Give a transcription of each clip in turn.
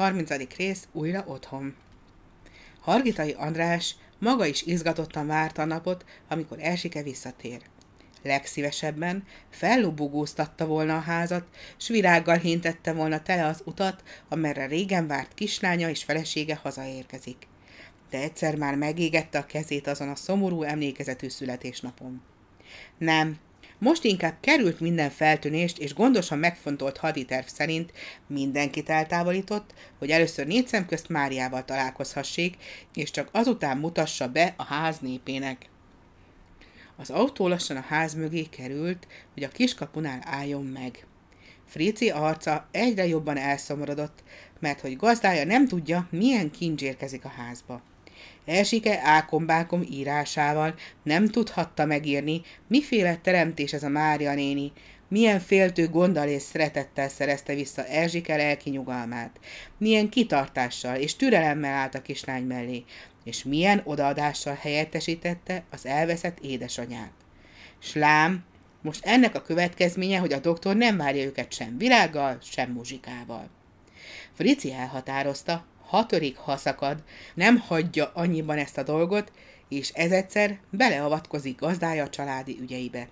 30. rész újra otthon. Hargitai András maga is izgatottan várta a napot, amikor Elsike visszatér. Legszívesebben fellubogóztatta volna a házat, s virággal hintette volna tele az utat, amerre régen várt kislánya és felesége hazaérkezik. De egyszer már megégette a kezét azon a szomorú emlékezetű születésnapon. Nem, most inkább került minden feltűnést, és gondosan megfontolt haditerv szerint mindenkit eltávolított, hogy először négy szem közt Máriával találkozhassék, és csak azután mutassa be a ház népének. Az autó lassan a ház mögé került, hogy a kiskapunál álljon meg. Frici arca egyre jobban elszomorodott, mert hogy gazdája nem tudja, milyen kincs érkezik a házba. Elsike ákombákom írásával nem tudhatta megírni, miféle teremtés ez a Mária néni, milyen féltő gonddal és szeretettel szerezte vissza Erzsike lelki nyugalmát, milyen kitartással és türelemmel állt a kislány mellé, és milyen odaadással helyettesítette az elveszett édesanyát. Slám, most ennek a következménye, hogy a doktor nem várja őket sem virággal, sem muzsikával. Frici elhatározta, ha törik, nem hagyja annyiban ezt a dolgot, és ez egyszer beleavatkozik gazdája a családi ügyeibe.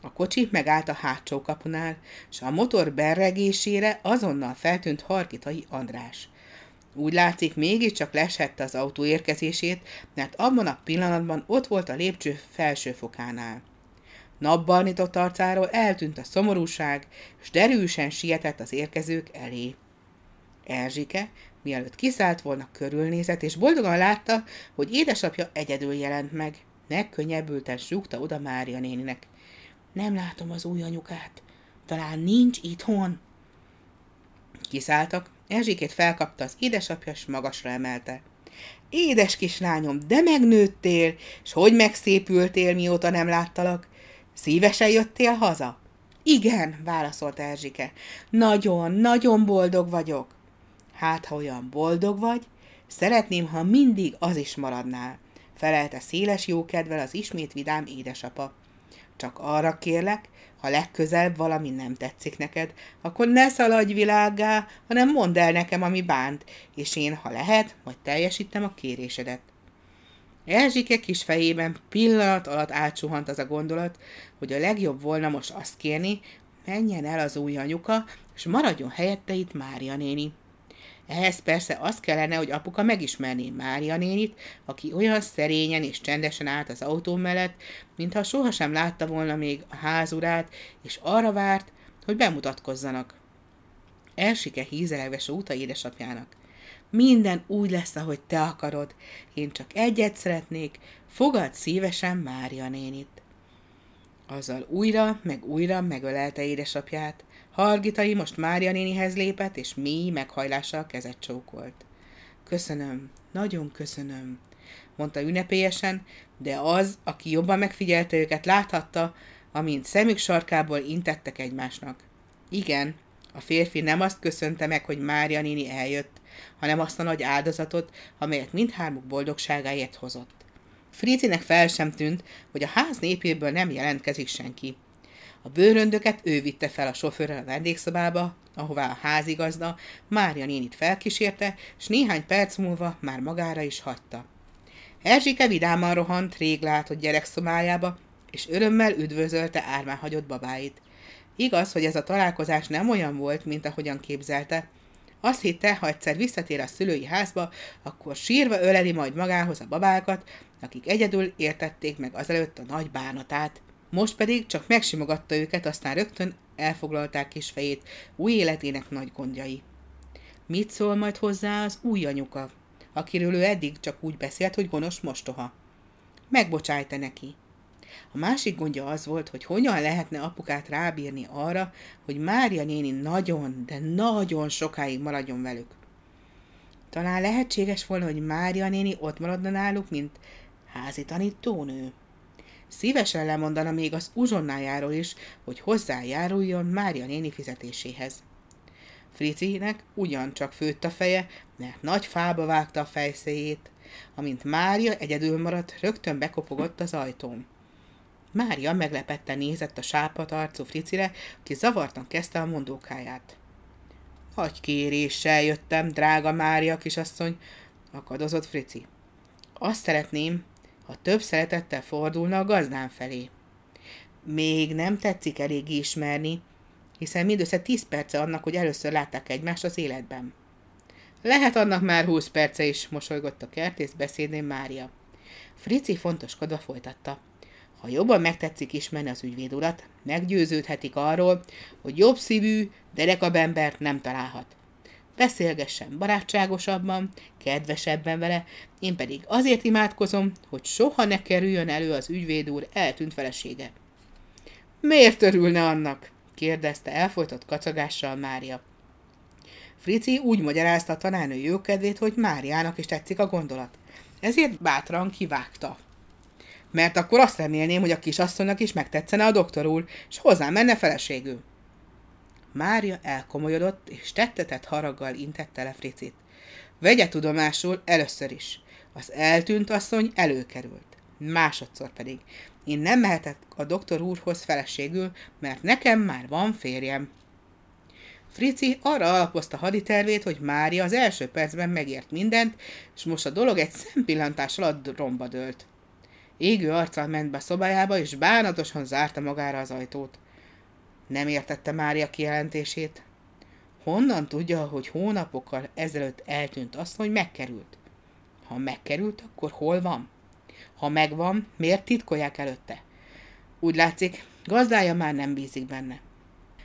A kocsi megállt a hátsó kapunál, és a motor berregésére azonnal feltűnt Harkitai András. Úgy látszik, mégiscsak lesette az autó érkezését, mert abban a pillanatban ott volt a lépcső felső fokánál. Napbarnított arcáról eltűnt a szomorúság, és derűsen sietett az érkezők elé. Erzsike Mielőtt kiszállt volna, körülnézett, és boldogan látta, hogy édesapja egyedül jelent meg. Megkönnyebbülten súgta oda Mária néninek. Nem látom az új anyukát. Talán nincs itthon. Kiszálltak, Erzsikét felkapta az édesapja, s magasra emelte. Édes kislányom, de megnőttél, s hogy megszépültél, mióta nem láttalak? Szívesen jöttél haza? Igen, válaszolt Erzsike. Nagyon, nagyon boldog vagyok. Hát, ha olyan boldog vagy, szeretném, ha mindig az is maradnál, felelte széles jókedvel az ismét vidám édesapa. Csak arra kérlek, ha legközelebb valami nem tetszik neked, akkor ne szaladj világgá, hanem mondd el nekem, ami bánt, és én, ha lehet, majd teljesítem a kérésedet. Erzsike kis fejében pillanat alatt átsuhant az a gondolat, hogy a legjobb volna most azt kérni, menjen el az új anyuka, és maradjon helyette itt Mária néni. Ehhez persze az kellene, hogy apuka megismerné Mária nénit, aki olyan szerényen és csendesen állt az autó mellett, mintha sohasem látta volna még a házurát, és arra várt, hogy bemutatkozzanak. Elsike hízelegve súta édesapjának. Minden úgy lesz, ahogy te akarod. Én csak egyet szeretnék, fogad szívesen Mária nénit. Azzal újra, meg újra megölelte édesapját. Hargitai most Mária nénihez lépett, és mély meghajlással kezet csókolt. Köszönöm, nagyon köszönöm, mondta ünnepélyesen, de az, aki jobban megfigyelte őket, láthatta, amint szemük sarkából intettek egymásnak. Igen, a férfi nem azt köszönte meg, hogy Mária néni eljött, hanem azt a nagy áldozatot, amelyet mindhármuk boldogságáért hozott. Frizinek fel sem tűnt, hogy a ház népéből nem jelentkezik senki. A bőröndöket ő vitte fel a sofőrrel a vendégszobába, ahová a házigazda Mária nénit felkísérte, és néhány perc múlva már magára is hagyta. Erzsike vidáman rohant rég látott gyerekszobájába, és örömmel üdvözölte ármán hagyott babáit. Igaz, hogy ez a találkozás nem olyan volt, mint ahogyan képzelte. Azt hitte, ha egyszer visszatér a szülői házba, akkor sírva öleli majd magához a babákat, akik egyedül értették meg azelőtt a nagy bánatát. Most pedig csak megsimogatta őket, aztán rögtön elfoglalták kis fejét új életének nagy gondjai. Mit szól majd hozzá az új anyuka, akiről ő eddig csak úgy beszélt, hogy gonosz mostoha? Megbocsájta neki. A másik gondja az volt, hogy hogyan lehetne apukát rábírni arra, hogy Mária néni nagyon, de nagyon sokáig maradjon velük. Talán lehetséges volna, hogy Mária néni ott maradna náluk, mint házi tanítónő. Szívesen lemondana még az uzsonnájáról is, hogy hozzájáruljon Mária néni fizetéséhez. Fricinek ugyancsak főtt a feje, mert nagy fába vágta a fejszéjét. Amint Mária egyedül maradt, rögtön bekopogott az ajtón. Mária meglepetten nézett a sápat arcú Fricire, aki zavartan kezdte a mondókáját. Hagy kéréssel jöttem, drága Mária kisasszony, akadozott Frici. Azt szeretném, ha több szeretettel fordulna a gazdám felé. Még nem tetszik elég ismerni, hiszen mindössze tíz perce annak, hogy először látták egymást az életben. Lehet annak már húsz perce is, mosolygott a kertész beszédén Mária. Frici fontoskodva folytatta. Ha jobban megtetszik ismerni az ügyvéd urat, meggyőződhetik arról, hogy jobb szívű, derekabembert nem találhat. Beszélgessen barátságosabban, kedvesebben vele, én pedig azért imádkozom, hogy soha ne kerüljön elő az ügyvéd úr eltűnt felesége. Miért örülne annak? kérdezte elfolytott kacagással Mária. Frici úgy magyarázta a tanárnő jókedvét, hogy Máriának is tetszik a gondolat. Ezért bátran kivágta. Mert akkor azt remélném, hogy a kisasszonynak is megtetszene a doktor úr, és hozzám menne feleségül. Mária elkomolyodott, és tettetett haraggal intette le Fricit. Vegye tudomásul először is. Az eltűnt asszony előkerült. Másodszor pedig. Én nem mehetek a doktor úrhoz feleségül, mert nekem már van férjem. Frici arra alapozta haditervét, hogy Mária az első percben megért mindent, és most a dolog egy szempillantás alatt romba dőlt. Égő arccal ment be szobájába, és bánatosan zárta magára az ajtót. Nem értette Mária kijelentését. Honnan tudja, hogy hónapokkal ezelőtt eltűnt azt, hogy megkerült? Ha megkerült, akkor hol van? Ha megvan, miért titkolják előtte? Úgy látszik, gazdája már nem bízik benne.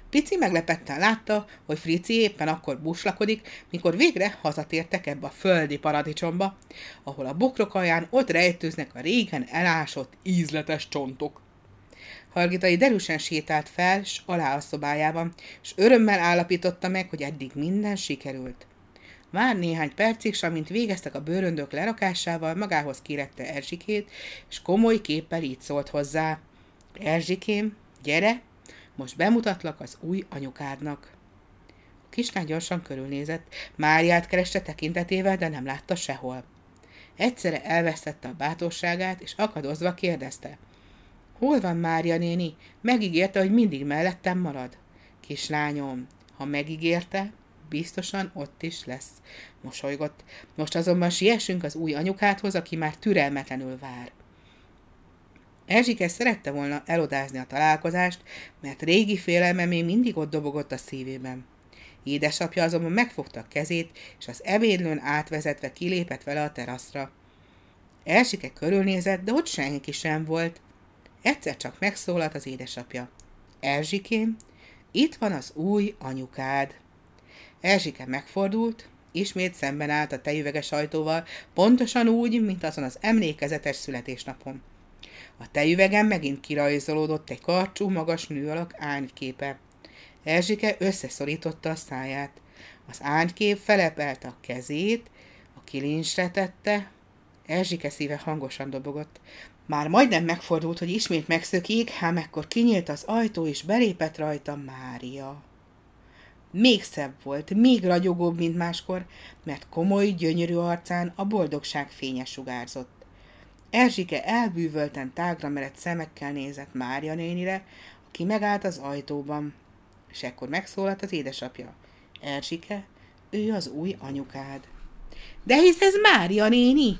Pici meglepetten látta, hogy Frici éppen akkor buslakodik, mikor végre hazatértek ebbe a földi paradicsomba, ahol a bokrok alján ott rejtőznek a régen elásott, ízletes csontok. Hargitai derűsen sétált fel, s alá a szobájában, és örömmel állapította meg, hogy eddig minden sikerült. Már néhány percig, s amint végeztek a bőröndök lerakásával, magához kérette Erzsikét, és komoly képpel így szólt hozzá. Erzsikém, gyere, most bemutatlak az új anyukádnak. A kislány gyorsan körülnézett, Máriát kereste tekintetével, de nem látta sehol. Egyszerre elvesztette a bátorságát, és akadozva kérdezte. Hol van Mária néni? Megígérte, hogy mindig mellettem marad. Kislányom, ha megígérte, biztosan ott is lesz, mosolygott. Most azonban siessünk az új anyukádhoz, aki már türelmetlenül vár. Erzsike szerette volna elodázni a találkozást, mert régi félelme még mindig ott dobogott a szívében. Édesapja azonban megfogta a kezét, és az ebédlőn átvezetve kilépett vele a teraszra. Erzsike körülnézett, de ott senki sem volt. Egyszer csak megszólalt az édesapja. Erzsikém, itt van az új anyukád. Erzsike megfordult, ismét szemben állt a tejüveges ajtóval, pontosan úgy, mint azon az emlékezetes születésnapon. A tejüvegen megint kirajzolódott egy karcsú, magas nő alak ányképe. Erzsike összeszorította a száját. Az ánykép felepelte a kezét, a kilincsre tette. Erzsike szíve hangosan dobogott. Már majdnem megfordult, hogy ismét megszökik, ám ekkor kinyílt az ajtó, és belépett rajta Mária. Még szebb volt, még ragyogóbb, mint máskor, mert komoly, gyönyörű arcán a boldogság fénye sugárzott. Erzsike elbűvölten tágra merett szemekkel nézett Mária nénire, aki megállt az ajtóban, és ekkor megszólalt az édesapja. Erzsike, ő az új anyukád. De hisz ez Mária néni?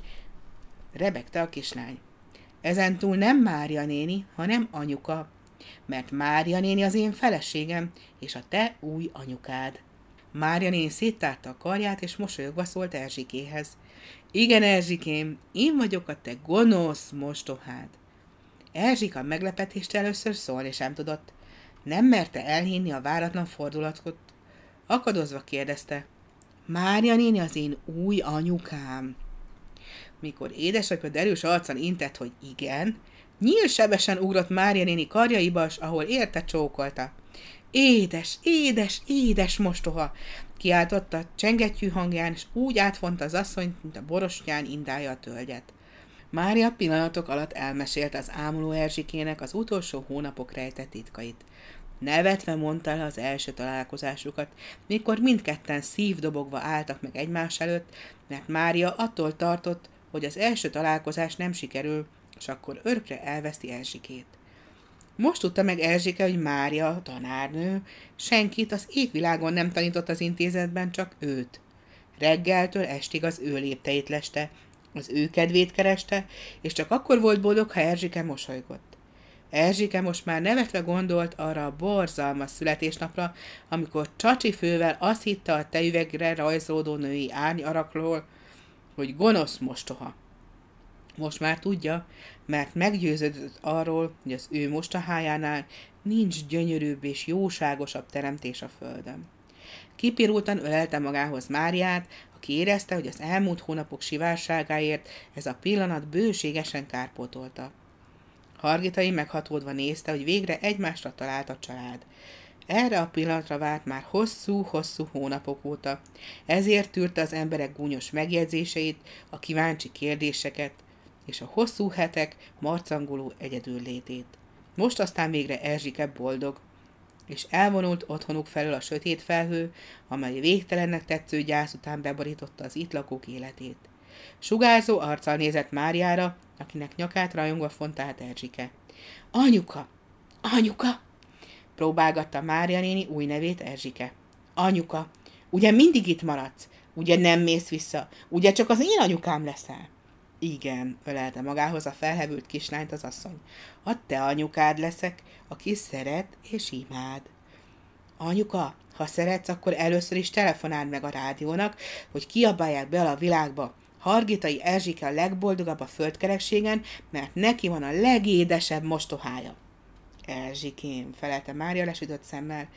Rebegte a kislány. Ezentúl nem Mária néni, hanem anyuka, mert Mária néni az én feleségem, és a te új anyukád. Mária néni széttárta a karját, és mosolyogva szólt Erzsikéhez. Igen, Erzsikém, én vagyok a te gonosz mostohád. Erzsika meglepetést először szólni sem tudott. Nem merte elhinni a váratlan fordulatot. Akadozva kérdezte. Mária néni az én új anyukám. Mikor édesapja derűs arccal intett, hogy igen, nyílsebesen ugrott Mária néni karjaiba, ahol érte csókolta. Édes, édes, édes mostoha! kiáltotta csengettyű hangján, és úgy átfonta az asszonyt, mint a borostyán indálja a tölgyet. Mária pillanatok alatt elmesélt az ámuló Erzsikének az utolsó hónapok rejtett titkait. Nevetve mondta le az első találkozásukat, mikor mindketten szívdobogva álltak meg egymás előtt, mert Mária attól tartott, hogy az első találkozás nem sikerül, és akkor örökre elveszti Erzsikét. Most tudta meg Erzsike, hogy Mária, tanárnő, senkit az égvilágon nem tanított az intézetben, csak őt. Reggeltől estig az ő lépteit leste, az ő kedvét kereste, és csak akkor volt boldog, ha Erzsike mosolygott. Erzsike most már nevetve gondolt arra a borzalmas születésnapra, amikor Csacsi fővel azt hitte a tejüvegre rajzolódó női árnyarakról, hogy gonosz mostoha. Most már tudja, mert meggyőződött arról, hogy az ő mostahájánál nincs gyönyörűbb és jóságosabb teremtés a földön. Kipirultan ölelte magához Máriát, aki érezte, hogy az elmúlt hónapok sivárságáért ez a pillanat bőségesen kárpótolta. Hargitai meghatódva nézte, hogy végre egymásra talált a család. Erre a pillanatra várt már hosszú-hosszú hónapok óta. Ezért tűrte az emberek gúnyos megjegyzéseit, a kíváncsi kérdéseket, és a hosszú hetek marcangoló egyedül létét. Most aztán végre Erzsike boldog, és elvonult otthonuk felől a sötét felhő, amely végtelennek tetsző gyász után beborította az itt lakók életét. Sugárzó arccal nézett Máriára, akinek nyakát rajongva fontált Erzsike. Anyuka! Anyuka! Próbálgatta Mária néni új nevét Erzsike. Anyuka, ugye mindig itt maradsz? Ugye nem mész vissza? Ugye csak az én anyukám leszel? Igen, ölelte magához a felhevült kislányt az asszony. A te anyukád leszek, aki szeret és imád. Anyuka, ha szeretsz, akkor először is telefonáld meg a rádiónak, hogy kiabálják be a világba. Hargitai Erzsike a legboldogabb a földkerekségen, mert neki van a legédesebb mostohája. Erzsikém, felelte Mária lesütött szemmel,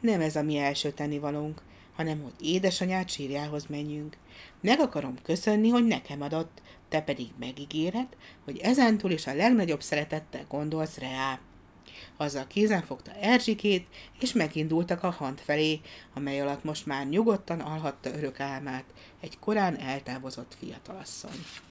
nem ez a mi első tennivalónk, hanem hogy édesanyád sírjához menjünk. Meg akarom köszönni, hogy nekem adott, te pedig megígéred, hogy ezentúl is a legnagyobb szeretettel gondolsz rá. Azzal kézen fogta Erzsikét, és megindultak a hant felé, amely alatt most már nyugodtan alhatta örök álmát, egy korán eltávozott fiatalasszony.